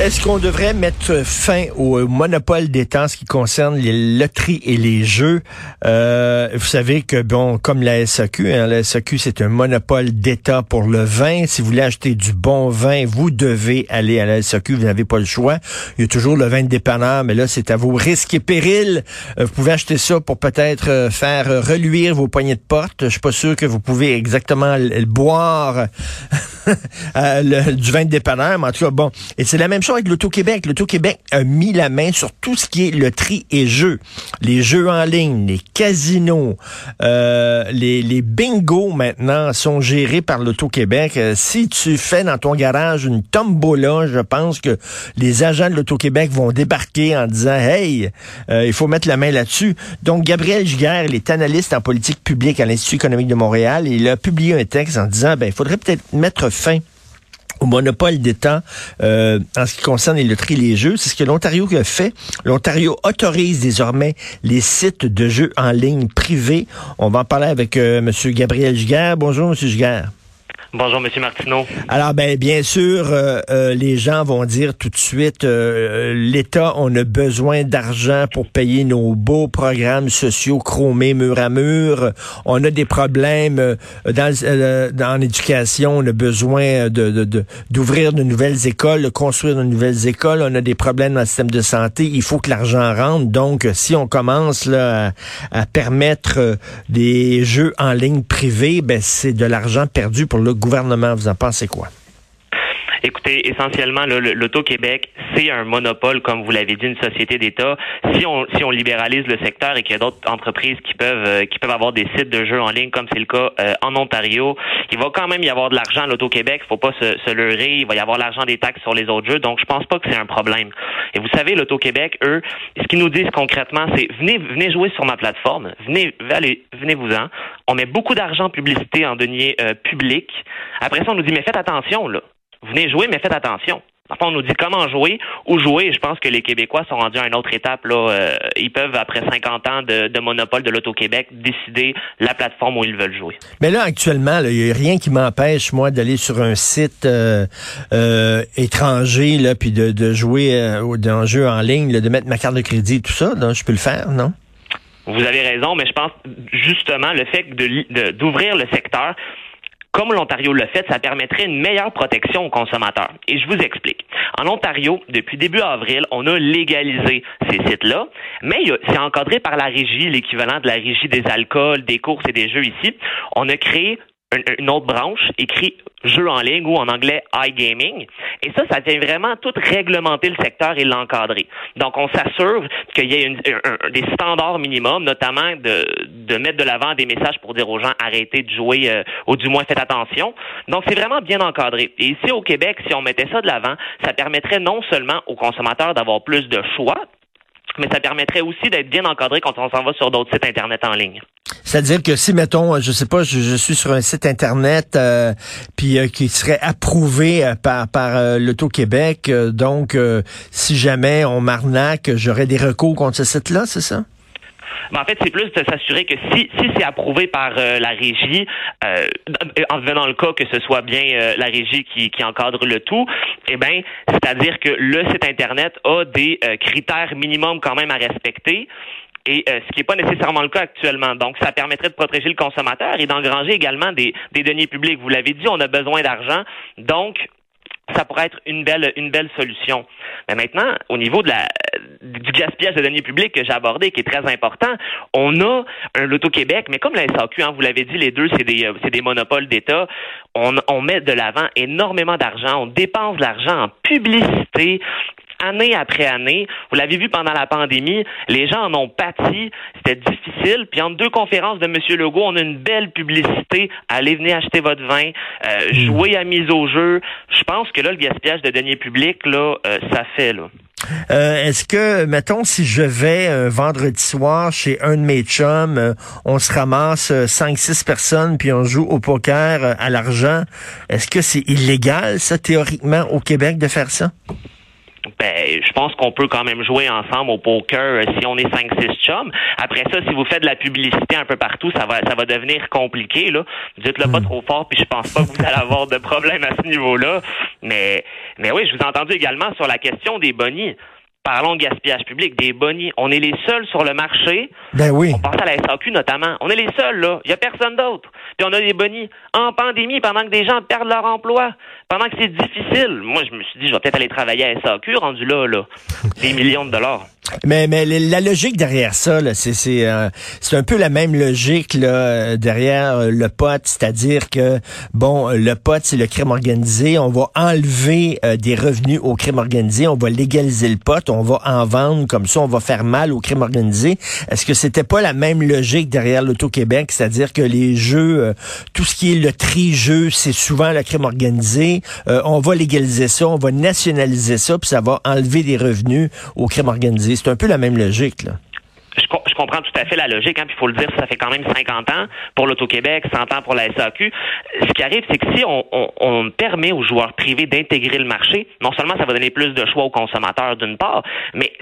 Est-ce qu'on devrait mettre fin au monopole d'État en ce qui concerne les loteries et les jeux? Euh, vous savez que, bon, comme la SAQ, hein, la SAQ, c'est un monopole d'État pour le vin. Si vous voulez acheter du bon vin, vous devez aller à la SAQ. Vous n'avez pas le choix. Il y a toujours le vin de dépanneur, mais là, c'est à vos risques et périls. Euh, vous pouvez acheter ça pour peut-être euh, faire reluire vos poignées de porte. Je suis pas sûr que vous pouvez exactement le, boire du vin de dépanneur, mais en tout cas, bon. Et c'est la même chose avec l'Auto-Québec. L'Auto-Québec a mis la main sur tout ce qui est loterie et jeux. Les jeux en ligne, les casinos, euh, les, les bingos maintenant sont gérés par l'Auto-Québec. Euh, si tu fais dans ton garage une tombola, je pense que les agents de l'Auto-Québec vont débarquer en disant, hey, euh, il faut mettre la main là-dessus. Donc, Gabriel Giguère, il est analyste en politique publique à l'Institut économique de Montréal. il a publié un texte en disant, ben, il faudrait peut-être mettre fin monopole d'État euh, en ce qui concerne les loteries et les jeux. C'est ce que l'Ontario a fait. L'Ontario autorise désormais les sites de jeux en ligne privés. On va en parler avec euh, M. Gabriel Giguère. Bonjour, M. Giguère. Bonjour, Monsieur Martineau. Alors, ben, bien sûr, euh, euh, les gens vont dire tout de suite, euh, l'État, on a besoin d'argent pour payer nos beaux programmes sociaux chromés mur à mur. On a des problèmes dans, dans l'éducation. On a besoin de, d'ouvrir de, nouvelles écoles, de construire de nouvelles écoles. On a des problèmes dans le système de santé. Il faut que l'argent rentre. Donc, si on commence là, à, à permettre des jeux en ligne privés, ben, c'est de l'argent perdu pour le gouvernement. Vous en pensez quoi? Écoutez, essentiellement, l'Auto-Québec, c'est un monopole, comme vous l'avez dit, une société d'État. Si on, si on libéralise le secteur et qu'il y a d'autres entreprises qui peuvent, euh, qui peuvent avoir des sites de jeux en ligne, comme c'est le cas euh, en Ontario, il va quand même y avoir de l'argent à l'Auto-Québec. Il faut pas se, se leurrer. Il va y avoir l'argent des taxes sur les autres jeux. Donc, je pense pas que c'est un problème. Et vous savez, l'Auto-Québec, eux, ce qu'ils nous disent concrètement, c'est venez, venez jouer sur ma plateforme. Venez, allez, venez-vous-en. On met beaucoup d'argent en publicité en deniers euh, publics. Après ça, on nous dit, mais faites attention, là venez jouer, mais faites attention. Enfin, on nous dit comment jouer, où jouer. Je pense que les Québécois sont rendus à une autre étape. Là. Euh, ils peuvent, après 50 ans de, monopole de l'Auto-Québec, décider la plateforme où ils veulent jouer. Mais là, actuellement, il n'y a rien qui m'empêche, moi, d'aller sur un site euh, euh, étranger, là, puis de, jouer un jeu en ligne, de mettre ma carte de crédit, tout ça. je peux le faire, non? Vous avez raison, mais je pense justement le fait d'ouvrir le secteur, comme l'Ontario l'a fait, ça permettrait une meilleure protection aux consommateurs. Et je vous explique. En Ontario, depuis début avril, on a légalisé ces sites-là, mais c'est encadré par la régie, l'équivalent de la régie des alcools, des courses et des jeux ici. On a créé une autre branche écrit jeux en ligne ou en anglais iGaming. Et ça, ça vient vraiment tout réglementer le secteur et l'encadrer. Donc, on s'assure qu'il y ait des standards minimums, notamment de, de mettre de l'avant des messages pour dire aux gens arrêtez de jouer euh, ou du moins faites attention. Donc, c'est vraiment bien encadré. Et ici au Québec, si on mettait ça de l'avant, ça permettrait non seulement aux consommateurs d'avoir plus de choix, mais ça permettrait aussi d'être bien encadré quand on s'en va sur d'autres sites Internet en ligne. C'est-à-dire que si, mettons, je sais pas, je, suis sur un site Internet euh, puis euh, qui serait approuvé euh, par, par l'Auto-Québec, donc si jamais on m'arnaque, j'aurais des recours contre ce site-là, c'est ça? En fait, c'est plus de s'assurer que si, si c'est approuvé par la régie, en venant le cas que ce soit bien la régie qui, qui encadre le tout, eh bien, c'est-à-dire que le site Internet a des critères minimums quand même à respecter et euh, ce qui n'est pas nécessairement le cas actuellement. Donc, ça permettrait de protéger le consommateur et d'engranger également des, deniers publics. Vous l'avez dit, on a besoin d'argent. Donc, ça pourrait être une belle, une belle solution. Mais maintenant, au niveau du gaspillage de deniers publics que j'ai abordé, qui est très important, on a un Loto-Québec, mais comme la SAQ, hein, vous l'avez dit, les deux, c'est des, c'est des monopoles d'État. On, on met de l'avant énormément d'argent, on dépense de l'argent en publicité, année après année. Vous l'avez vu pendant la pandémie, les gens en ont pâti, c'était difficile. Puis entre deux conférences de M. Legault, on a une belle publicité. Allez, venez acheter votre vin, euh, hmm. jouez à mise au jeu. Je pense que là, le gaspillage de deniers publics, là, euh, ça fait, là. Euh, est-ce que, mettons, si je vais un vendredi soir chez un de mes chums, on se ramasse cinq, six personnes, puis on joue au poker à l'argent, est-ce que c'est illégal, ça, théoriquement, au Québec, de faire ça? Ben, je pense qu'on peut quand même jouer ensemble au poker euh, si on est 5-6 chums. Après ça, si vous faites de la publicité un peu partout, ça va, ça va devenir compliqué, là. Dites-le pas hmm. trop fort, puis je pense pas que vous allez avoir de problème à ce niveau-là. Mais, mais oui, je vous ai entendu également sur la question des bonnies. Parlons de gaspillage public, des bonnies. On est les seuls sur le marché. Ben oui. On pense à la SAQ notamment. On est les seuls, là. Il n'y a personne d'autre. Puis on a des bonnies en pandémie pendant que des gens perdent leur emploi, pendant que c'est difficile. Moi, je me suis dit, je vais peut-être aller travailler à SAQ, rendu là, là. Des millions de dollars. Mais, mais la logique derrière ça, c'est c'est euh, un peu la même logique là, derrière euh, le pote, c'est-à-dire que bon, le pote c'est le crime organisé, on va enlever euh, des revenus au crime organisé, on va légaliser le pote, on va en vendre. Comme ça, on va faire mal au crime organisé. Est-ce que c'était pas la même logique derrière l'auto-Québec, c'est-à-dire que les jeux, tout ce qui est le tri-jeu, c'est souvent le crime organisé, on va légaliser ça, on va nationaliser ça, puis ça va enlever des revenus au crime organisé. C'est un peu la même logique, là. Je, comprends tout à fait la logique, hein, puis il faut le dire, ça fait quand même 50 ans pour l'Auto-Québec, 100 ans pour la SAQ. Ce qui arrive, c'est que si on, permet aux joueurs privés d'intégrer le marché, non seulement ça va donner plus de choix aux consommateurs d'une part, mais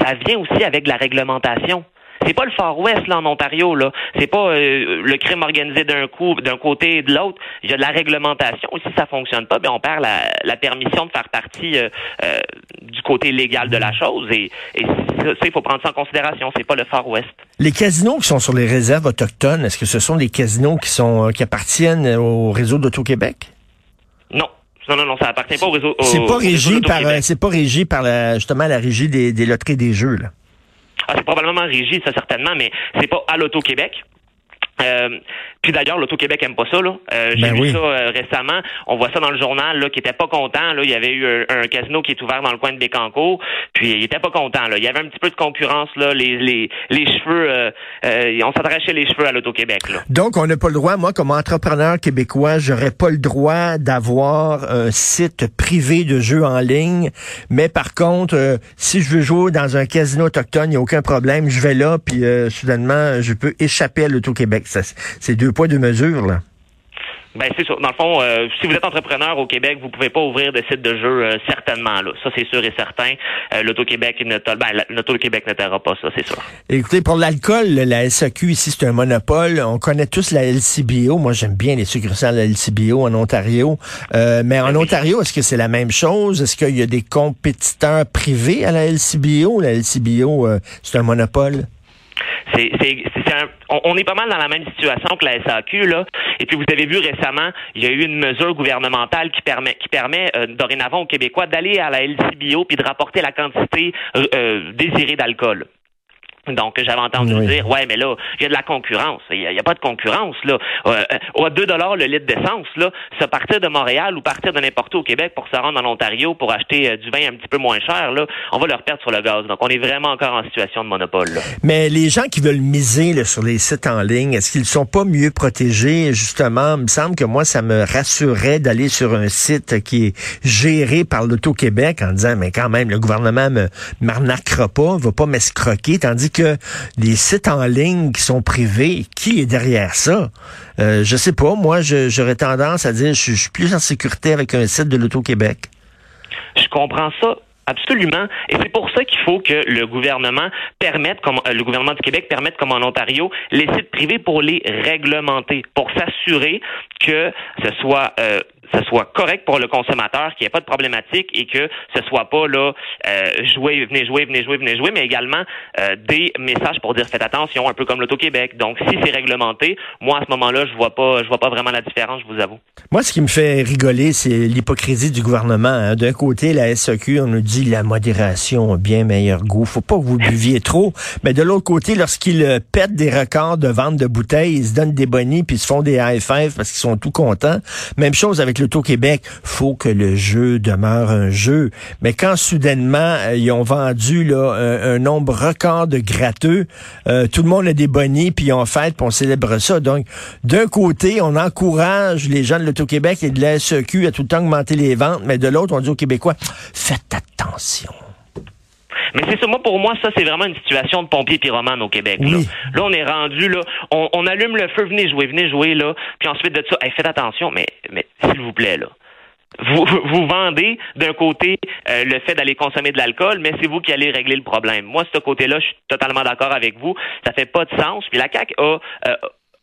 ça vient aussi avec la réglementation. C'est pas le Far West là en Ontario là. C'est pas euh, le crime organisé d'un coup, d'un côté et de l'autre. Il y a de la réglementation. Si ça fonctionne pas, bien on perd la, permission de faire partie euh, euh, du côté légal de la chose. Et, et ça, il faut prendre ça en considération. C'est pas le Far West. Les casinos qui sont sur les réserves autochtones, est-ce que ce sont des casinos qui sont qui appartiennent au réseau d'Auto-Québec? Non. Non, non, non, ça appartient pas au réseau. C'est pas régi par, c'est pas régi par la, justement la régie des, des loteries des jeux, là. Ah, c'est probablement rigide, ça certainement, mais c'est pas à l'Auto-Québec. Euh, puis d'ailleurs, l'Auto-Québec aime pas ça. Là. Euh, j'ai ben vu ça euh, récemment. On voit ça dans le journal, là, qui était pas content. Là. Il y avait eu un, casino qui est ouvert dans le coin de Bécancourt, puis il était pas content. Là. Il y avait un petit peu de concurrence. Là. Les, les, les cheveux, on s'adressait les cheveux à l'Auto-Québec. Donc, on n'a pas le droit, moi, comme entrepreneur québécois, j'aurais pas le droit d'avoir un site privé de jeux en ligne. Mais par contre, si je veux jouer dans un casino autochtone, il n'y a aucun problème. Je vais là, puis soudainement, je peux échapper à l'Auto-Québec c'est deux poids, deux mesures, là. Ben c'est sûr. Dans le fond, euh, si vous êtes entrepreneur au Québec, vous pouvez pas ouvrir de site de jeu euh, certainement là. Ça c'est sûr et certain. Euh, L'auto-Québec ne ben, l'auto-Québec ne taira pas ça, c'est sûr. Écoutez, pour l'alcool, la SAQ ici c'est un monopole. On connaît tous la LCBO. Moi j'aime bien les succursales de la LCBO en Ontario. mais en Ontario, est-ce que c'est la même chose? Est-ce qu'il y a des compétiteurs privés à la LCBO La LCBO, c'est un monopole c'est, on, est pas mal dans la même situation que la SAQ là. Et puis vous avez vu récemment, il y a eu une mesure gouvernementale qui permet, qui permet euh, dorénavant aux Québécois d'aller à la LCBO puis de rapporter la quantité euh, euh, désirée d'alcool. Donc, j'avais entendu dire, ouais, mais là, il y a de la concurrence. Il n'y a, pas de concurrence, là. Euh, à 2 dollars le litre d'essence, là, se partir de Montréal ou partir de n'importe où au Québec pour se rendre en Ontario pour acheter euh, du vin un petit peu moins cher, là, on va leur perdre sur le gaz. Donc, on est vraiment encore en situation de monopole, là. Mais les gens qui veulent miser sur les sites en ligne, est-ce qu'ils sont pas mieux protégés? Justement, il me semble que moi, ça me rassurait d'aller sur un site qui est géré par l'Auto-Québec en disant, mais quand même, le gouvernement me m'arnaquera pas, va pas m'escroquer, tandis que les sites en ligne qui sont privés, qui est derrière ça? Euh, je sais pas. Moi, j'aurais tendance à dire je, suis plus en sécurité avec un site de l'Auto-Québec. Je comprends ça Absolument. Et c'est pour ça qu'il faut que le gouvernement permette, comme euh, le gouvernement du Québec permette, comme en Ontario, les sites privés pour les réglementer, pour s'assurer que ce soit euh, ce soit correct pour le consommateur, qu'il n'y ait pas de problématique et que ce soit pas là euh, jouer, venez jouer, venez jouer, venez jouer, mais également euh, des messages pour dire faites attention, un peu comme l'Auto-Québec. Donc si c'est réglementé, moi à ce moment-là, je vois pas je vois pas vraiment la différence, je vous avoue. Moi, ce qui me fait rigoler, c'est l'hypocrisie du gouvernement. Hein. D'un côté, la SEQ, on nous dit la modération, bien meilleur goût. Faut pas que vous buviez trop. Mais de l'autre côté, lorsqu'ils euh, pètent des records de vente de bouteilles, ils se donnent des bonnies puis ils se font des high five parce qu'ils sont tout contents. Même chose avec l'Auto-Québec, faut que le jeu demeure un jeu. Mais quand soudainement, euh, ils ont vendu là, un, nombre record de gratteux, euh, tout le monde a des bonnies, puis ont fait, puis on célèbre ça. Donc, d'un côté, on encourage les gens de l'Auto-Québec et de la SEQ à tout le temps augmenter les ventes, mais de l'autre, on dit aux Québécois, faites attention. Mais c'est ça, moi, pour moi, ça, c'est vraiment une situation de pompier pyromane au Québec. Là. là, on est rendu, là, on, allume le feu, venez jouer, venez jouer, là, puis ensuite de ça, faites attention, mais, mais s'il vous plaît, là, vous, vous vendez d'un côté euh, le fait d'aller consommer de l'alcool, mais c'est vous qui allez régler le problème. Moi, ce côté-là, je suis totalement d'accord avec vous. Ça fait pas de sens. Puis la CAQ a, euh,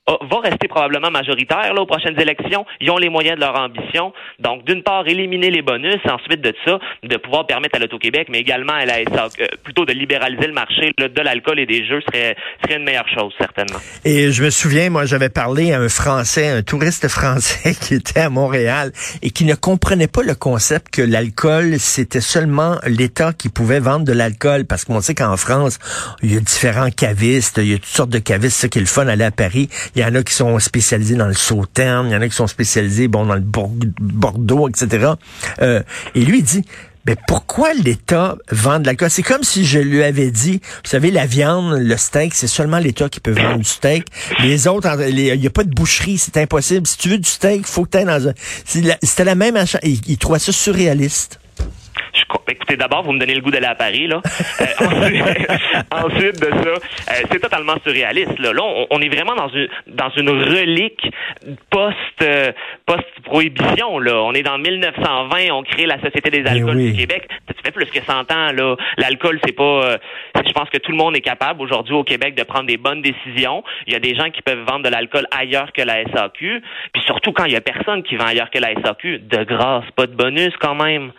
va rester probablement majoritaire là, aux prochaines élections. Ils ont les moyens de leur ambition. Donc, d'une part, éliminer les bonus, ensuite de ça, de pouvoir permettre à l'Auto-Québec, mais également à la SAQ, euh, plutôt de libéraliser le marché de l'alcool et des jeux serait, serait une meilleure chose, certainement. Et je me souviens, moi, j'avais parlé à un Français, un touriste français qui était à Montréal et qui ne comprenait pas le concept que l'alcool, c'était seulement l'État qui pouvait vendre de l'alcool. Parce qu'on sait qu'en France, il y a différents cavistes, il y a toutes sortes de cavistes, ce qui est le fun aller à Paris. Il y en a qui sont spécialisés dans le sauterne, il y en a qui sont spécialisés bon dans le Bordeaux, etc. Euh, et lui il dit mais pourquoi l'État vend de l'alcool? C'est comme si je lui avais dit, vous savez, la viande, le steak, c'est seulement l'État qui peut vendre du steak. Les autres, il n'y a pas de boucherie, c'est impossible. Si tu veux du steak, il faut que tu dans un... C'était la même achat. Il, il trouvait ça surréaliste. Écoutez, d'abord, vous me donnez le goût d'aller à Paris, là. Euh, ensuite, de ça, euh, c'est totalement surréaliste. Là, là on, est vraiment dans une dans une relique post euh, post prohibition. Là, on est dans 1920, on crée la Société des eh alcools du Québec. Ça fait plus que 100 ans. Là, l'alcool, c'est pas. je pense que tout le monde est capable aujourd'hui au Québec de prendre des bonnes décisions. Il y a des gens qui peuvent vendre de l'alcool ailleurs que la SAQ. Puis surtout quand il y a personne qui vend ailleurs que la SAQ, de grâce, pas de bonus quand même.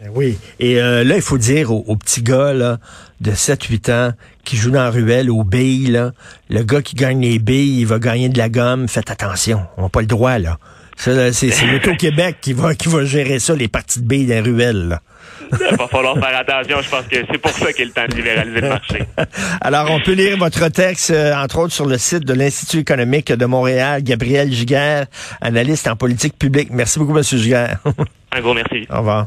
Ben oui. Et euh, là, il faut dire aux, petits gars là, de 7-8 ans qui jouent dans la ruelle aux billes, là, le gars qui gagne les billes, il va gagner de la gomme. Faites attention. On n'a pas le droit, là. c'est, c'est l'Auto-Québec qui va, qui va gérer ça, les parties de billes dans la ruelle. Là. Il va falloir faire attention. Je pense que c'est pour ça qu'il est le temps de libéraliser le marché. Alors, on peut lire votre texte, euh, entre autres, sur le site de l'Institut économique de Montréal. Gabriel Giguère, analyste en politique publique. Merci beaucoup, M. Giguère. Un gros merci. Au revoir.